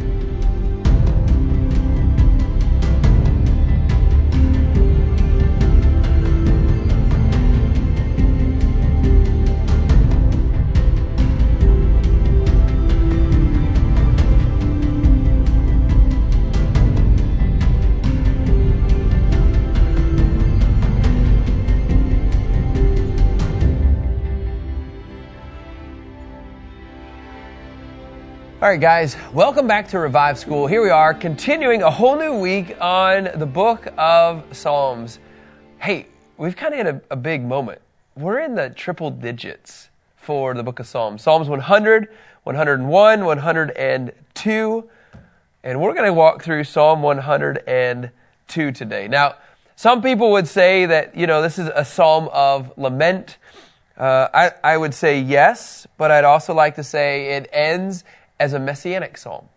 All right, guys, welcome back to Revive School. Here we are, continuing a whole new week on the book of Psalms. Hey, we've kind of hit a, a big moment. We're in the triple digits for the book of Psalms Psalms 100, 101, 102, and we're going to walk through Psalm 102 today. Now, some people would say that, you know, this is a psalm of lament. Uh, I, I would say yes, but I'd also like to say it ends as a messianic psalm.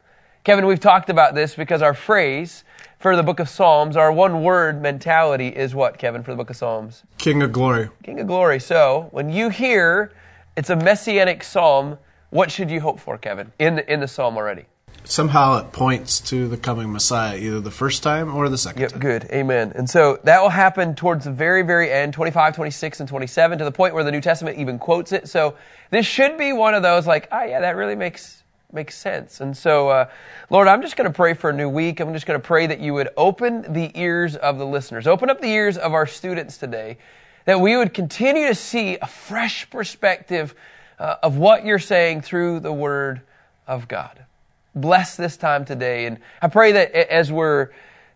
Kevin, we've talked about this because our phrase for the book of Psalms, our one word mentality is what, Kevin, for the book of Psalms? King of glory. King of glory. So when you hear it's a messianic psalm, what should you hope for, Kevin, in the, in the psalm already? Somehow it points to the coming Messiah, either the first time or the second Yep, time. good. Amen. And so that will happen towards the very, very end, 25, 26, and 27, to the point where the New Testament even quotes it. So this should be one of those like, oh, yeah, that really makes makes sense. And so, uh, Lord, I'm just going to pray for a new week. I'm just going to pray that you would open the ears of the listeners, open up the ears of our students today, that we would continue to see a fresh perspective uh, of what you're saying through the Word of God. Bless this time today, and I pray that as we're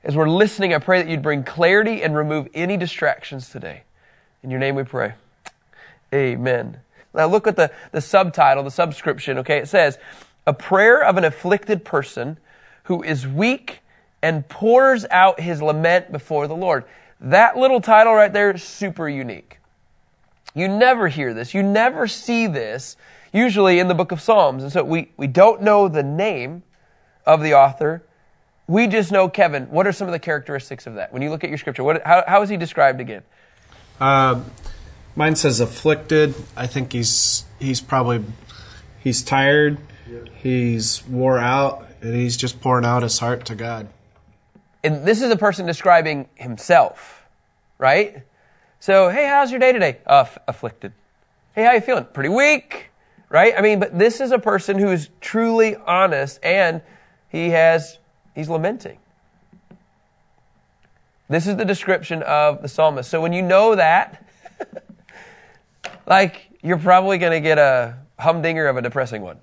as we're listening, I pray that you'd bring clarity and remove any distractions today. In your name, we pray. Amen. Now look at the, the subtitle, the subscription, okay? It says, a prayer of an afflicted person who is weak and pours out his lament before the Lord. That little title right there is super unique. You never hear this. You never see this usually in the book of Psalms. And so we, we don't know the name of the author. We just know Kevin. What are some of the characteristics of that? When you look at your scripture, what, how, how is he described again? Uh, mine says afflicted. I think he's he's probably he's tired. He's wore out, and he's just pouring out his heart to God. And this is a person describing himself, right? So, hey, how's your day today? Uh, f- afflicted. Hey, how you feeling? Pretty weak, right? I mean, but this is a person who is truly honest, and he has he's lamenting. This is the description of the psalmist. So when you know that, like you're probably going to get a humdinger of a depressing one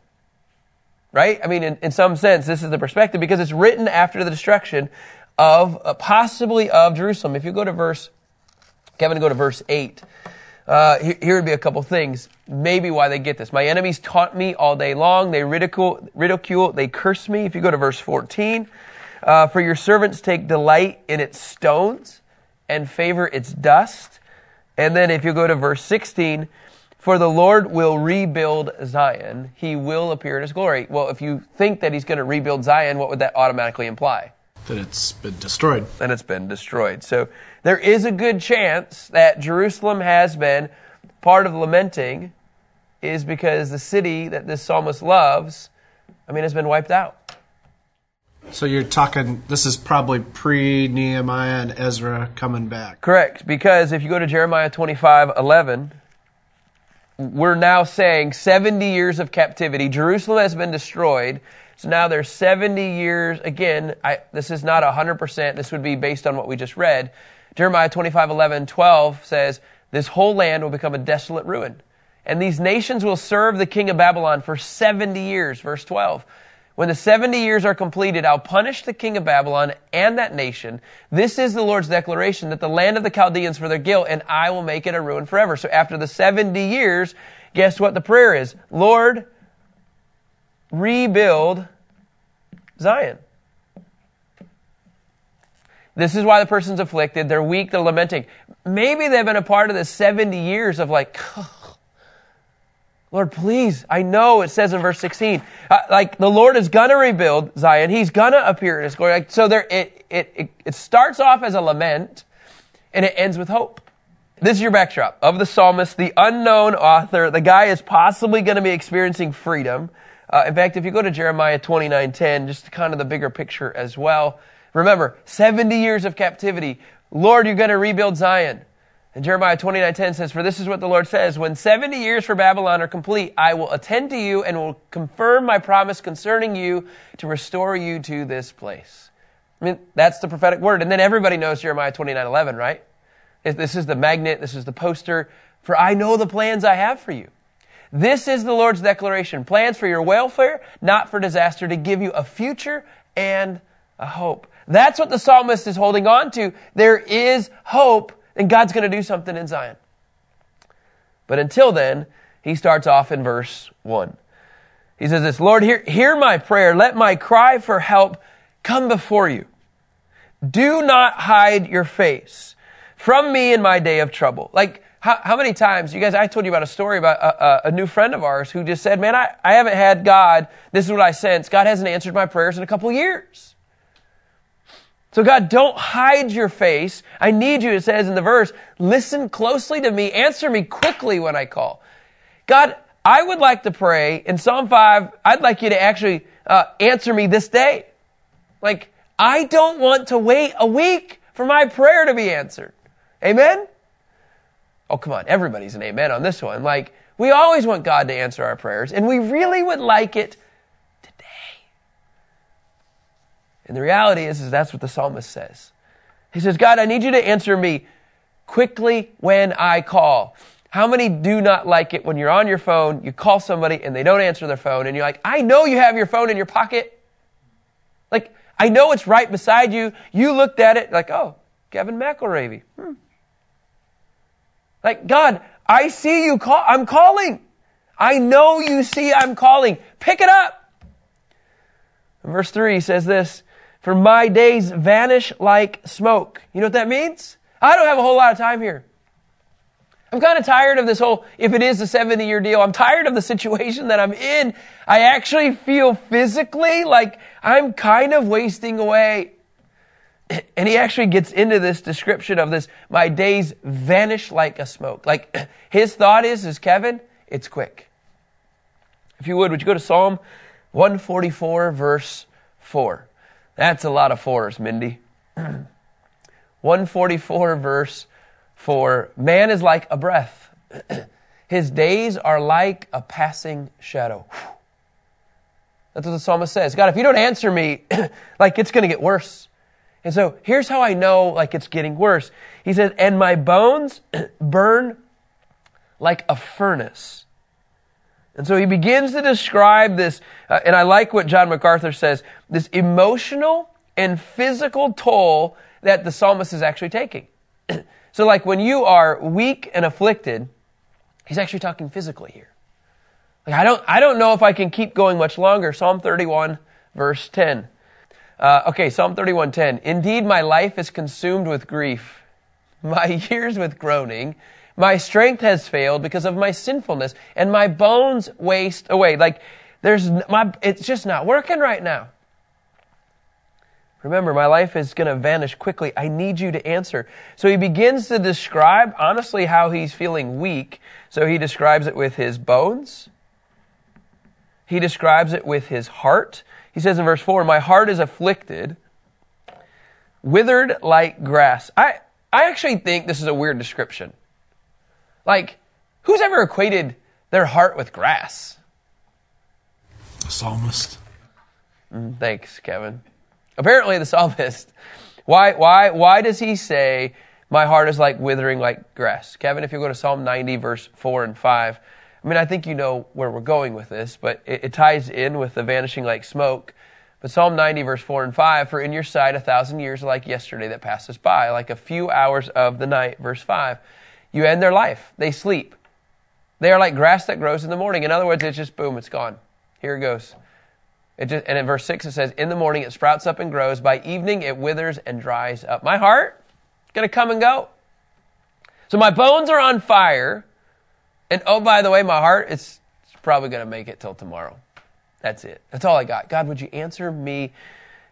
right? I mean, in, in some sense, this is the perspective because it's written after the destruction of uh, possibly of Jerusalem. If you go to verse, Kevin, go to verse eight. Uh, here, here would be a couple things. Maybe why they get this. My enemies taunt me all day long. They ridicule, ridicule, they curse me. If you go to verse 14, uh, for your servants take delight in its stones and favor its dust. And then if you go to verse 16, for the Lord will rebuild Zion. He will appear in his glory. Well, if you think that he's going to rebuild Zion, what would that automatically imply? That it's been destroyed. That it's been destroyed. So there is a good chance that Jerusalem has been part of lamenting is because the city that this psalmist loves, I mean, has been wiped out. So you're talking, this is probably pre Nehemiah and Ezra coming back. Correct. Because if you go to Jeremiah 25 11, we're now saying 70 years of captivity. Jerusalem has been destroyed. So now there's 70 years. Again, I, this is not 100%. This would be based on what we just read. Jeremiah 25, 11, 12 says, This whole land will become a desolate ruin. And these nations will serve the king of Babylon for 70 years. Verse 12. When the 70 years are completed, I'll punish the king of Babylon and that nation. This is the Lord's declaration that the land of the Chaldeans for their guilt, and I will make it a ruin forever. So after the 70 years, guess what the prayer is? Lord, rebuild Zion. This is why the person's afflicted. They're weak. They're lamenting. Maybe they've been a part of the 70 years of like, Lord, please, I know it says in verse 16, uh, like the Lord is gonna rebuild Zion. He's gonna appear in his glory. Like, so there, it, it, it, it starts off as a lament and it ends with hope. This is your backdrop of the psalmist, the unknown author. The guy is possibly going to be experiencing freedom. Uh, in fact, if you go to Jeremiah 29:10, just kind of the bigger picture as well. Remember, 70 years of captivity. Lord, you're going to rebuild Zion. And Jeremiah 29:10 says, "For this is what the Lord says: When 70 years for Babylon are complete, I will attend to you and will confirm my promise concerning you to restore you to this place." I mean, that's the prophetic word. And then everybody knows Jeremiah 29:11, right? This is the magnet, this is the poster. For I know the plans I have for you. This is the Lord's declaration. Plans for your welfare, not for disaster, to give you a future and a hope. That's what the psalmist is holding on to. There is hope and God's going to do something in Zion. But until then, he starts off in verse 1. He says this, Lord, hear, hear my prayer. Let my cry for help come before you. Do not hide your face from me in my day of trouble. Like, how, how many times, you guys, I told you about a story about a, a, a new friend of ours who just said, man, I, I haven't had God. This is what I sense. God hasn't answered my prayers in a couple years. So God, don't hide your face. I need you, it says in the verse, listen closely to me, answer me quickly when I call. God, I would like to pray in Psalm 5, I'd like you to actually uh, answer me this day. Like, I don't want to wait a week for my prayer to be answered. Amen? Oh, come on. Everybody's an amen on this one. Like, we always want God to answer our prayers, and we really would like it And the reality is, is that's what the psalmist says. He says, God, I need you to answer me quickly when I call. How many do not like it when you're on your phone, you call somebody and they don't answer their phone, and you're like, I know you have your phone in your pocket. Like, I know it's right beside you. You looked at it like, oh, Kevin McElravy. Hmm. Like, God, I see you call, I'm calling. I know you see I'm calling. Pick it up. verse 3 says this for my days vanish like smoke. You know what that means? I don't have a whole lot of time here. I'm kind of tired of this whole, if it is a 70 year deal, I'm tired of the situation that I'm in. I actually feel physically like I'm kind of wasting away. And he actually gets into this description of this, my days vanish like a smoke. Like his thought is, is Kevin, it's quick. If you would, would you go to Psalm 144 verse 4? That's a lot of fours, Mindy. 144 verse 4. Man is like a breath. His days are like a passing shadow. That's what the psalmist says. God, if you don't answer me, like it's going to get worse. And so here's how I know like it's getting worse. He says, and my bones burn like a furnace. And so he begins to describe this, uh, and I like what John MacArthur says, this emotional and physical toll that the psalmist is actually taking. so, like when you are weak and afflicted, he's actually talking physically here. Like, I don't, I don't know if I can keep going much longer. Psalm 31, verse 10. Uh, okay, Psalm 31, 10. Indeed, my life is consumed with grief, my years with groaning. My strength has failed because of my sinfulness and my bones waste away. Like there's my, it's just not working right now. Remember, my life is going to vanish quickly. I need you to answer. So he begins to describe, honestly, how he's feeling weak. So he describes it with his bones. He describes it with his heart. He says in verse 4, My heart is afflicted, withered like grass. I, I actually think this is a weird description. Like, who's ever equated their heart with grass? The psalmist. Mm, thanks, Kevin. Apparently, the psalmist. Why, why, why does he say, My heart is like withering like grass? Kevin, if you go to Psalm 90, verse 4 and 5, I mean, I think you know where we're going with this, but it, it ties in with the vanishing like smoke. But Psalm 90, verse 4 and 5, For in your sight a thousand years are like yesterday that passes by, like a few hours of the night. Verse 5 you end their life. They sleep. They are like grass that grows in the morning. In other words, it's just boom, it's gone. Here it goes. It just, and in verse 6 it says, In the morning it sprouts up and grows. By evening it withers and dries up. My heart is going to come and go. So my bones are on fire. And oh, by the way, my heart is probably going to make it till tomorrow. That's it. That's all I got. God, would you answer me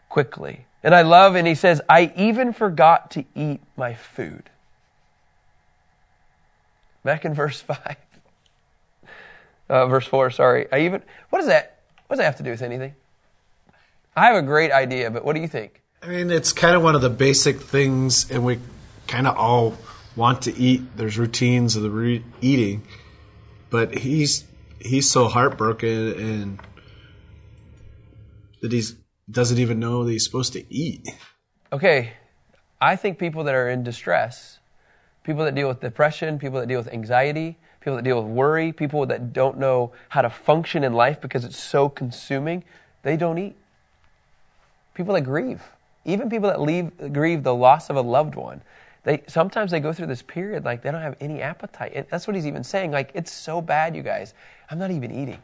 quickly? And I love, and he says, I even forgot to eat my food. Back in verse 5. Uh, verse 4, sorry. I even, what does that? What does that have to do with anything? I have a great idea, but what do you think? I mean, it's kind of one of the basic things, and we kind of all want to eat. There's routines of the re- eating, but he's he's so heartbroken and that he's doesn't even know that he's supposed to eat. Okay, I think people that are in distress, people that deal with depression, people that deal with anxiety, people that deal with worry, people that don't know how to function in life because it's so consuming, they don't eat. People that grieve, even people that leave, grieve the loss of a loved one, they sometimes they go through this period like they don't have any appetite. And that's what he's even saying. Like it's so bad, you guys. I'm not even eating.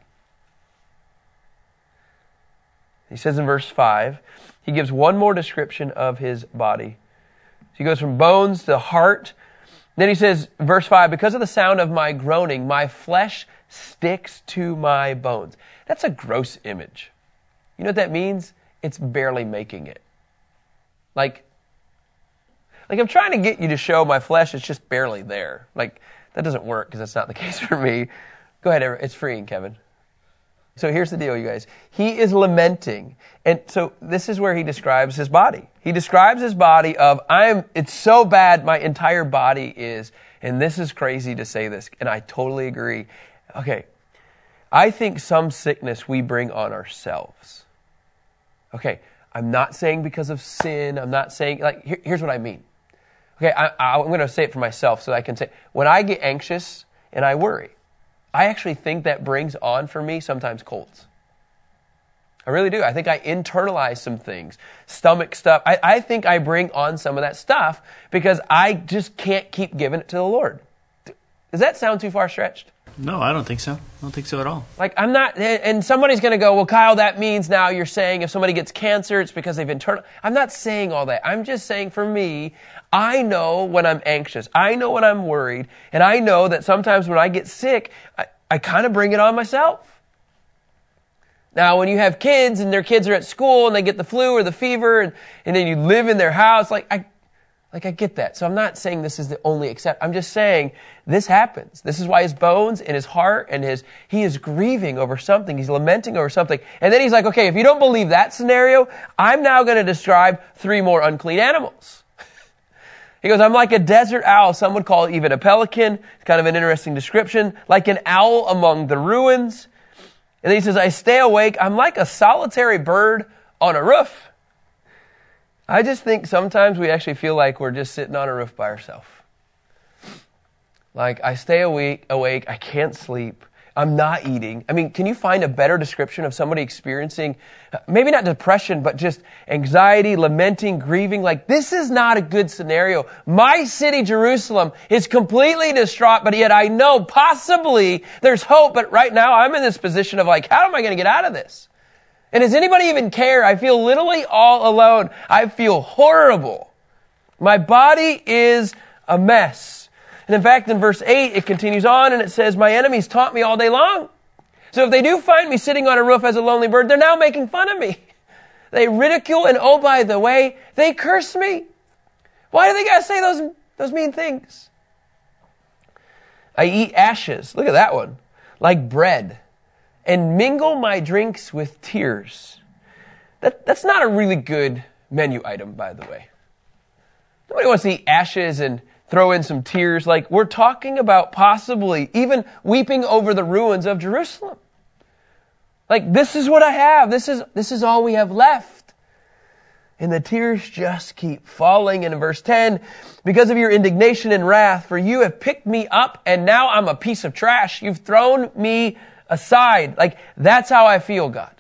He says in verse 5, he gives one more description of his body. He goes from bones to heart. Then he says, verse 5, because of the sound of my groaning, my flesh sticks to my bones. That's a gross image. You know what that means? It's barely making it. Like, like I'm trying to get you to show my flesh is just barely there. Like, that doesn't work because that's not the case for me. Go ahead, it's freeing, Kevin. So here's the deal, you guys. He is lamenting. And so this is where he describes his body. He describes his body of, I'm, it's so bad, my entire body is, and this is crazy to say this, and I totally agree. Okay. I think some sickness we bring on ourselves. Okay. I'm not saying because of sin. I'm not saying, like, here, here's what I mean. Okay. I, I'm going to say it for myself so I can say, when I get anxious and I worry, I actually think that brings on for me sometimes colds. I really do. I think I internalize some things, stomach stuff. I, I, think I bring on some of that stuff because I just can't keep giving it to the Lord. Does that sound too far stretched? No, I don't think so. I don't think so at all. Like, I'm not, and somebody's going to go, well, Kyle, that means now you're saying if somebody gets cancer, it's because they've internal. I'm not saying all that. I'm just saying for me, I know when I'm anxious. I know when I'm worried. And I know that sometimes when I get sick, I, I kind of bring it on myself. Now, when you have kids and their kids are at school and they get the flu or the fever and, and then you live in their house, like I, like I get that. So I'm not saying this is the only except. I'm just saying this happens. This is why his bones and his heart and his, he is grieving over something. He's lamenting over something. And then he's like, okay, if you don't believe that scenario, I'm now going to describe three more unclean animals. He goes, I'm like a desert owl. Some would call it even a pelican. It's kind of an interesting description. Like an owl among the ruins. And then he says, I stay awake. I'm like a solitary bird on a roof. I just think sometimes we actually feel like we're just sitting on a roof by ourselves. Like, I stay awake, awake, I can't sleep. I'm not eating. I mean, can you find a better description of somebody experiencing maybe not depression, but just anxiety, lamenting, grieving? Like, this is not a good scenario. My city, Jerusalem, is completely distraught, but yet I know possibly there's hope, but right now I'm in this position of like, how am I going to get out of this? And does anybody even care? I feel literally all alone. I feel horrible. My body is a mess. And in fact, in verse 8, it continues on and it says, My enemies taunt me all day long. So if they do find me sitting on a roof as a lonely bird, they're now making fun of me. They ridicule and oh, by the way, they curse me. Why do they gotta say those, those mean things? I eat ashes. Look at that one. Like bread. And mingle my drinks with tears. That, that's not a really good menu item, by the way. Nobody wants to eat ashes and throw in some tears. Like we're talking about possibly even weeping over the ruins of Jerusalem. Like this is what I have. This is, this is all we have left. And the tears just keep falling. And in verse 10, because of your indignation and wrath, for you have picked me up and now I'm a piece of trash. You've thrown me aside. Like that's how I feel, God.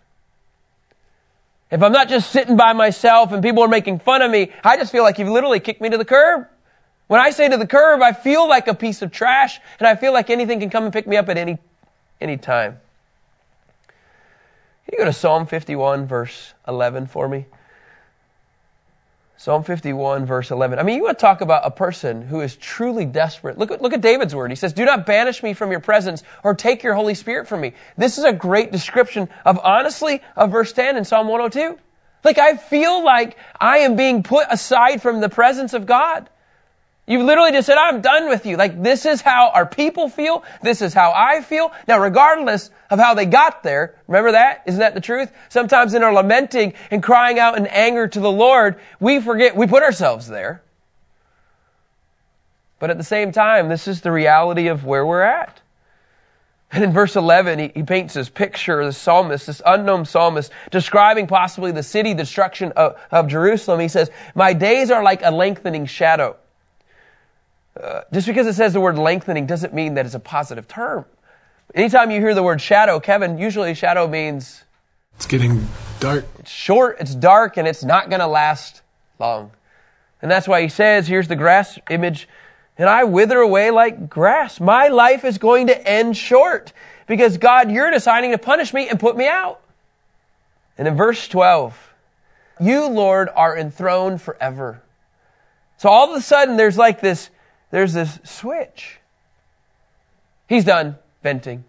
If I'm not just sitting by myself and people are making fun of me, I just feel like you've literally kicked me to the curb. When I say to the curb, I feel like a piece of trash, and I feel like anything can come and pick me up at any, any time. Can you go to Psalm 51, verse 11 for me? Psalm 51, verse 11. I mean, you want to talk about a person who is truly desperate. Look at, look at David's word. He says, Do not banish me from your presence or take your Holy Spirit from me. This is a great description of, honestly, of verse 10 in Psalm 102. Like, I feel like I am being put aside from the presence of God. You've literally just said, I'm done with you. Like, this is how our people feel. This is how I feel. Now, regardless of how they got there, remember that? Isn't that the truth? Sometimes in our lamenting and crying out in anger to the Lord, we forget, we put ourselves there. But at the same time, this is the reality of where we're at. And in verse 11, he, he paints this picture, the psalmist, this unknown psalmist, describing possibly the city destruction of, of Jerusalem. He says, My days are like a lengthening shadow. Uh, just because it says the word lengthening doesn't mean that it's a positive term. Anytime you hear the word shadow, Kevin, usually shadow means It's getting dark. it's short, it's dark, and it's not going to last long. And that's why he says, here's the grass image, and I wither away like grass. My life is going to end short because God, you're deciding to punish me and put me out. And in verse 12, you, Lord, are enthroned forever. So all of a sudden, there's like this, there's this switch. He's done venting.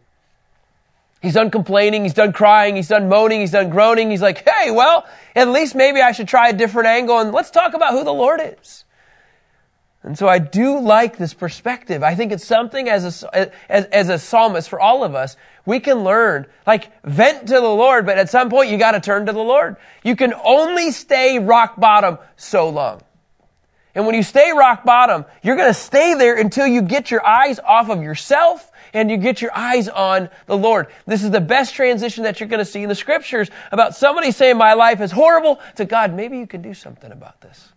He's done complaining. He's done crying. He's done moaning. He's done groaning. He's like, hey, well, at least maybe I should try a different angle and let's talk about who the Lord is. And so I do like this perspective. I think it's something as a, as, as a psalmist for all of us, we can learn, like, vent to the Lord, but at some point you gotta turn to the Lord. You can only stay rock bottom so long. And when you stay rock bottom, you're gonna stay there until you get your eyes off of yourself and you get your eyes on the Lord. This is the best transition that you're gonna see in the scriptures about somebody saying my life is horrible to God, maybe you can do something about this.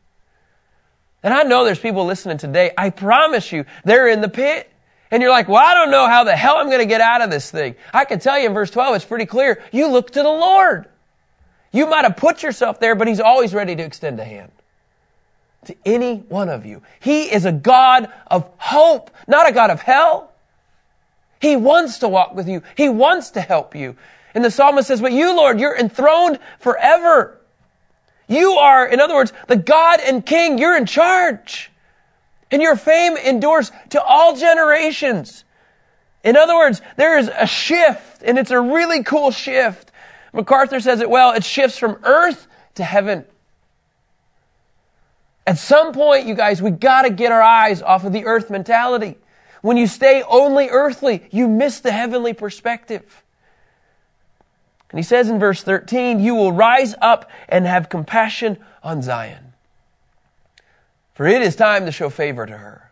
And I know there's people listening today. I promise you, they're in the pit. And you're like, well, I don't know how the hell I'm going to get out of this thing. I can tell you in verse 12, it's pretty clear. You look to the Lord. You might have put yourself there, but He's always ready to extend a hand to any one of you. He is a God of hope, not a God of hell. He wants to walk with you. He wants to help you. And the psalmist says, but you, Lord, you're enthroned forever. You are, in other words, the God and King. You're in charge. And your fame endures to all generations. In other words, there is a shift, and it's a really cool shift. MacArthur says it well. It shifts from earth to heaven. At some point, you guys, we gotta get our eyes off of the earth mentality. When you stay only earthly, you miss the heavenly perspective. And he says in verse 13, You will rise up and have compassion on Zion. For it is time to show favor to her.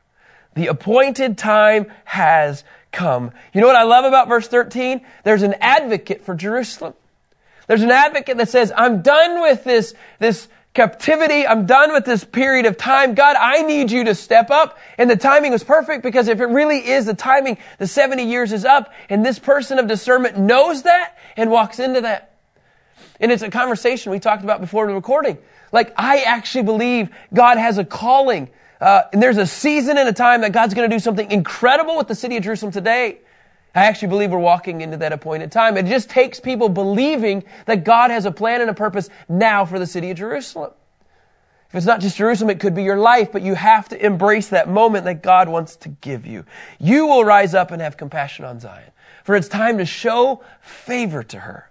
The appointed time has come. You know what I love about verse 13? There's an advocate for Jerusalem. There's an advocate that says, I'm done with this, this captivity. I'm done with this period of time. God, I need you to step up. And the timing was perfect because if it really is the timing, the 70 years is up and this person of discernment knows that and walks into that. And it's a conversation we talked about before the recording. Like, I actually believe God has a calling. Uh, and there's a season and a time that God's going to do something incredible with the city of Jerusalem today. I actually believe we're walking into that appointed time. It just takes people believing that God has a plan and a purpose now for the city of Jerusalem. If it's not just Jerusalem, it could be your life, but you have to embrace that moment that God wants to give you. You will rise up and have compassion on Zion, for it's time to show favor to her.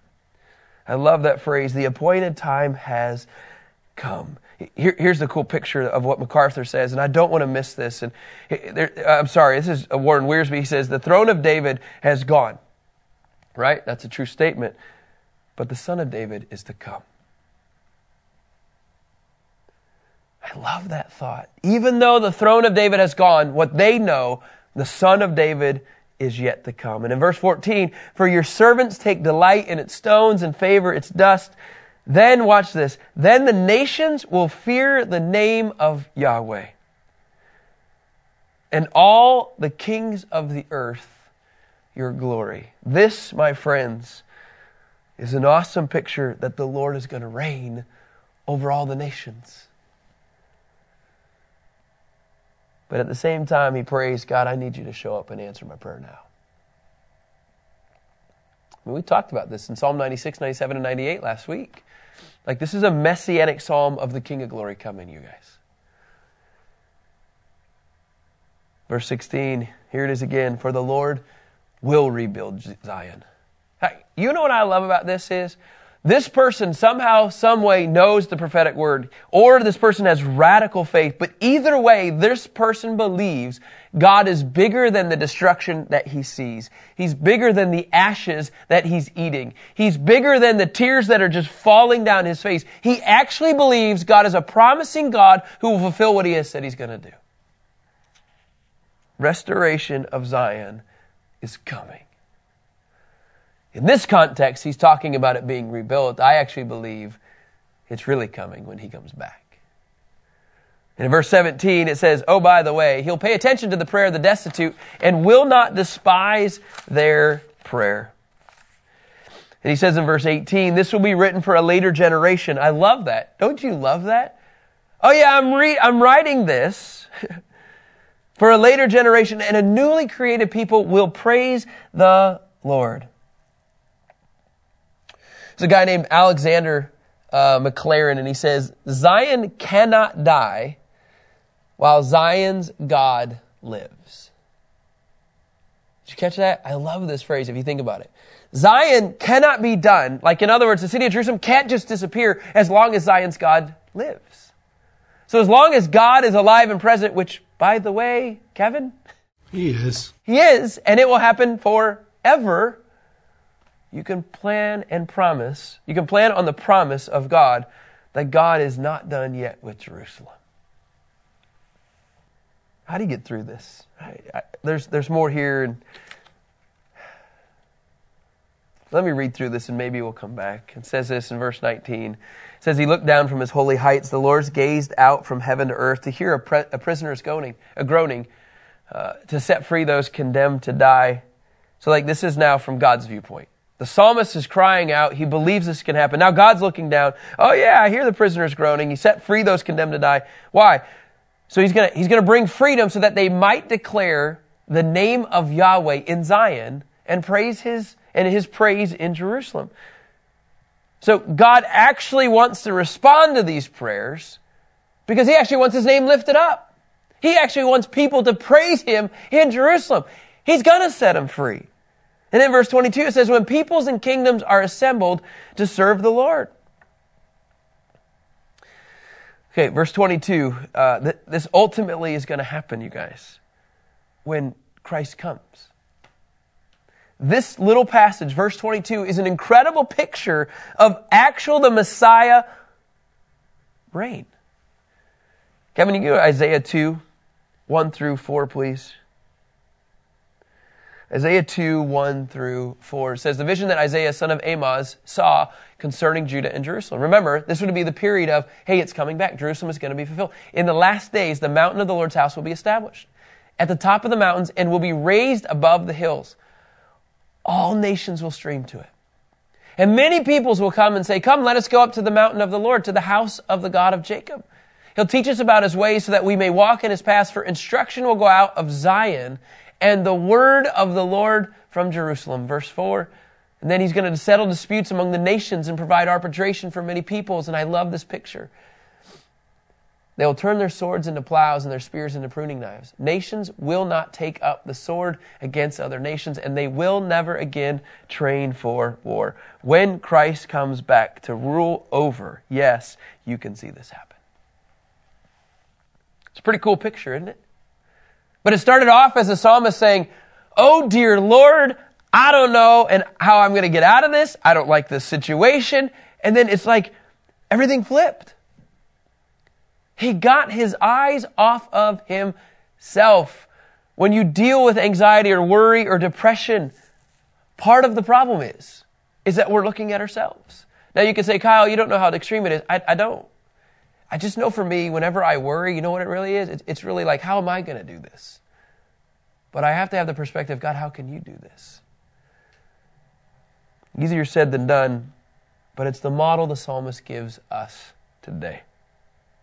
I love that phrase. The appointed time has come. Here, here's the cool picture of what MacArthur says, and I don't want to miss this. And there, I'm sorry, this is uh, Warren Wiersbe. He says the throne of David has gone. Right? That's a true statement. But the son of David is to come. I love that thought. Even though the throne of David has gone, what they know, the son of David is yet to come. And in verse 14, for your servants take delight in its stones and favor its dust. Then, watch this, then the nations will fear the name of Yahweh. And all the kings of the earth your glory. This, my friends, is an awesome picture that the Lord is going to reign over all the nations. But at the same time, he prays, God, I need you to show up and answer my prayer now. I mean, we talked about this in Psalm 96, 97, and 98 last week. Like, this is a messianic psalm of the King of Glory coming, you guys. Verse 16, here it is again. For the Lord will rebuild Zion. Hey, You know what I love about this is? This person somehow, some way knows the prophetic word, or this person has radical faith. But either way, this person believes God is bigger than the destruction that he sees. He's bigger than the ashes that he's eating. He's bigger than the tears that are just falling down his face. He actually believes God is a promising God who will fulfill what he has said he's going to do. Restoration of Zion is coming. In this context, he's talking about it being rebuilt. I actually believe it's really coming when he comes back. And in verse 17, it says, Oh, by the way, he'll pay attention to the prayer of the destitute and will not despise their prayer. And he says in verse 18, this will be written for a later generation. I love that. Don't you love that? Oh yeah, I'm re- I'm writing this for a later generation and a newly created people will praise the Lord. There's a guy named Alexander uh, Maclaren, and he says, Zion cannot die while Zion's God lives. Did you catch that? I love this phrase if you think about it. Zion cannot be done. Like, in other words, the city of Jerusalem can't just disappear as long as Zion's God lives. So, as long as God is alive and present, which, by the way, Kevin? He is. He is, and it will happen forever you can plan and promise, you can plan on the promise of God that God is not done yet with Jerusalem. How do you get through this? I, I, there's, there's more here. And let me read through this and maybe we'll come back. It says this in verse 19. It says, He looked down from his holy heights. The Lord's gazed out from heaven to earth to hear a, pre- a prisoner's groaning, a groaning uh, to set free those condemned to die. So, like, this is now from God's viewpoint. The psalmist is crying out. He believes this can happen. Now God's looking down. Oh yeah, I hear the prisoners groaning. He set free those condemned to die. Why? So he's gonna, he's gonna bring freedom so that they might declare the name of Yahweh in Zion and praise his, and his praise in Jerusalem. So God actually wants to respond to these prayers because he actually wants his name lifted up. He actually wants people to praise him in Jerusalem. He's gonna set them free. And in verse 22 it says, when peoples and kingdoms are assembled to serve the Lord. Okay, verse 22. Uh, th- this ultimately is going to happen, you guys, when Christ comes. This little passage, verse 22, is an incredible picture of actual the Messiah reign. Kevin, you go to Isaiah 2, 1 through 4, please. Isaiah 2, 1 through 4 says, The vision that Isaiah, son of Amoz, saw concerning Judah and Jerusalem. Remember, this would be the period of, hey, it's coming back. Jerusalem is going to be fulfilled. In the last days, the mountain of the Lord's house will be established at the top of the mountains and will be raised above the hills. All nations will stream to it. And many peoples will come and say, Come, let us go up to the mountain of the Lord, to the house of the God of Jacob. He'll teach us about his ways so that we may walk in his paths, for instruction will go out of Zion and the word of the Lord from Jerusalem. Verse 4. And then he's going to settle disputes among the nations and provide arbitration for many peoples. And I love this picture. They will turn their swords into plows and their spears into pruning knives. Nations will not take up the sword against other nations, and they will never again train for war. When Christ comes back to rule over, yes, you can see this happen. It's a pretty cool picture, isn't it? But it started off as a psalmist saying, Oh dear Lord, I don't know and how I'm going to get out of this. I don't like this situation. And then it's like everything flipped. He got his eyes off of himself. When you deal with anxiety or worry or depression, part of the problem is, is that we're looking at ourselves. Now you can say, Kyle, you don't know how extreme it is. I, I don't. I just know for me, whenever I worry, you know what it really is? It's really like, how am I going to do this? But I have to have the perspective God, how can you do this? Easier said than done, but it's the model the psalmist gives us today.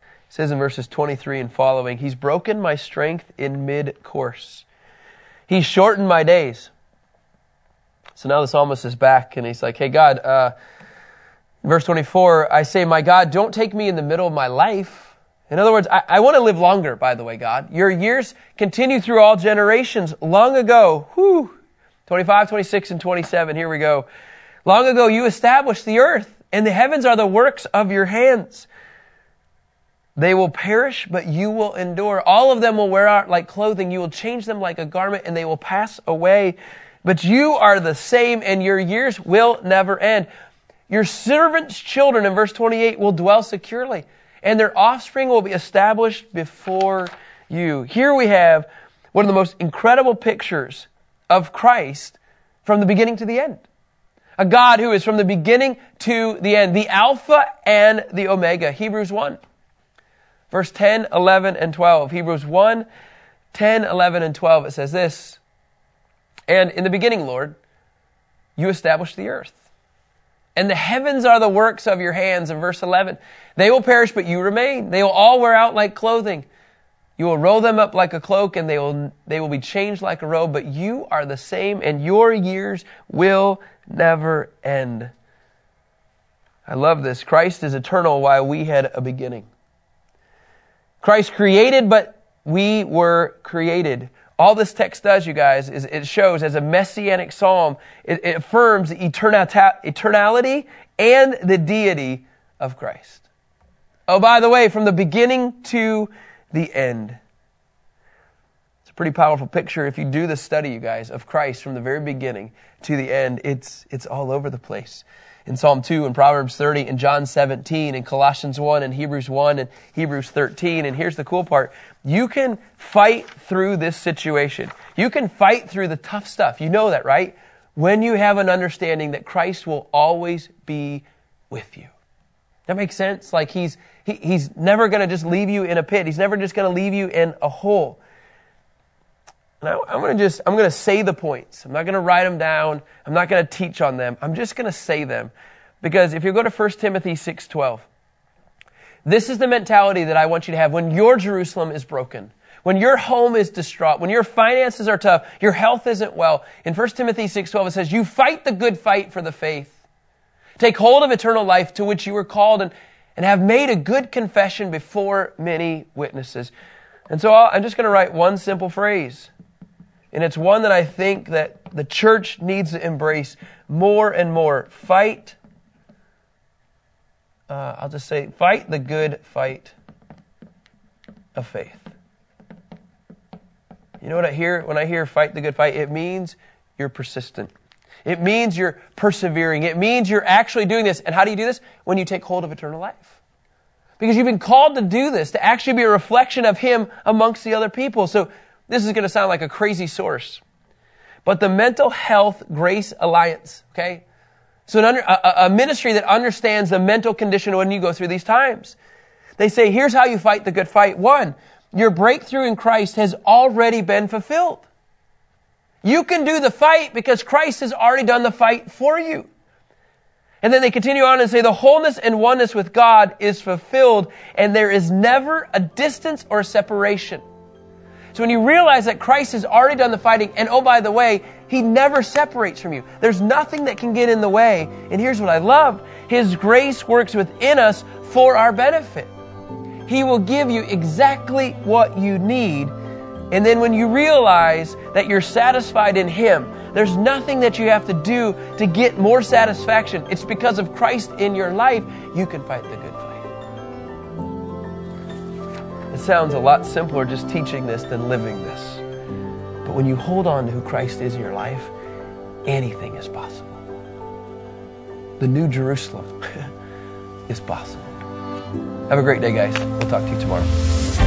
It says in verses 23 and following, He's broken my strength in mid course, He's shortened my days. So now the psalmist is back and he's like, Hey, God, uh, Verse 24, I say, My God, don't take me in the middle of my life. In other words, I, I want to live longer, by the way, God. Your years continue through all generations. Long ago, whew, 25, 26, and 27, here we go. Long ago, you established the earth And the heavens are the works of your hands. They will perish, but you will endure. All of them will wear out like clothing. You will change them like a garment, and they will pass away. But you are the same, and your years will never end. Your servants' children, in verse 28, will dwell securely, and their offspring will be established before you. Here we have one of the most incredible pictures of Christ from the beginning to the end. A God who is from the beginning to the end, the Alpha and the Omega. Hebrews 1. Verse 10, 11, and 12. Hebrews 1, 10, 11, and 12. It says this And in the beginning, Lord, you established the earth. And the heavens are the works of your hands. In verse 11, they will perish, but you remain. They will all wear out like clothing. You will roll them up like a cloak, and they will, they will be changed like a robe, but you are the same, and your years will never end. I love this. Christ is eternal while we had a beginning. Christ created, but we were created. All this text does, you guys, is it shows as a messianic psalm, it, it affirms the eternality and the deity of Christ. Oh, by the way, from the beginning to the end. It's a pretty powerful picture. If you do the study, you guys, of Christ from the very beginning to the end, it's, it's all over the place in Psalm 2 and Proverbs 30 and John 17 and Colossians 1 and Hebrews 1 and Hebrews 13. And here's the cool part. You can fight through this situation. You can fight through the tough stuff. You know that, right? When you have an understanding that Christ will always be with you. That makes sense? Like he's, he, he's never going to just leave you in a pit. He's never just going to leave you in a hole. I, am going to just, I'm going to say the points. I'm not going to write them down. I'm not going to teach on them. I'm just going to say them. Because if you go to 1 Timothy 6.12, this is the mentality that I want you to have when your Jerusalem is broken. When your home is distraught, when your finances are tough, your health isn't well. In 1 Timothy 6.12 it says, you fight the good fight for the faith. Take hold of eternal life to which you were called and, and have made a good confession before many witnesses. And so I'm just going to write one simple phrase. And it's one that I think that the church needs to embrace more and more. Fight, uh, I'll just say, fight the good fight of faith. You know what I hear when I hear fight the good fight? It means you're persistent. It means you're persevering. It means you're actually doing this. And how do you do this? When you take hold of eternal life. Because you've been called to do this, to actually be a reflection of Him amongst the other people. So this is going to sound like a crazy source. But the Mental Health Grace Alliance, okay? So under, a, a ministry that understands the mental condition when you go through these times. They say, here's how you fight the good fight. One, your breakthrough in Christ has already been fulfilled. You can do the fight because Christ has already done the fight for you. And then they continue on and say the wholeness and oneness with God is fulfilled and there is never a distance or separation. So when you realize that Christ has already done the fighting, and oh, by the way, He never separates from you. There's nothing that can get in the way. And here's what I love His grace works within us for our benefit. He will give you exactly what you need. And then when you realize that you're satisfied in Him, there's nothing that you have to do to get more satisfaction. It's because of Christ in your life, you can fight the good It sounds a lot simpler just teaching this than living this. But when you hold on to who Christ is in your life, anything is possible. The New Jerusalem is possible. Have a great day, guys. We'll talk to you tomorrow.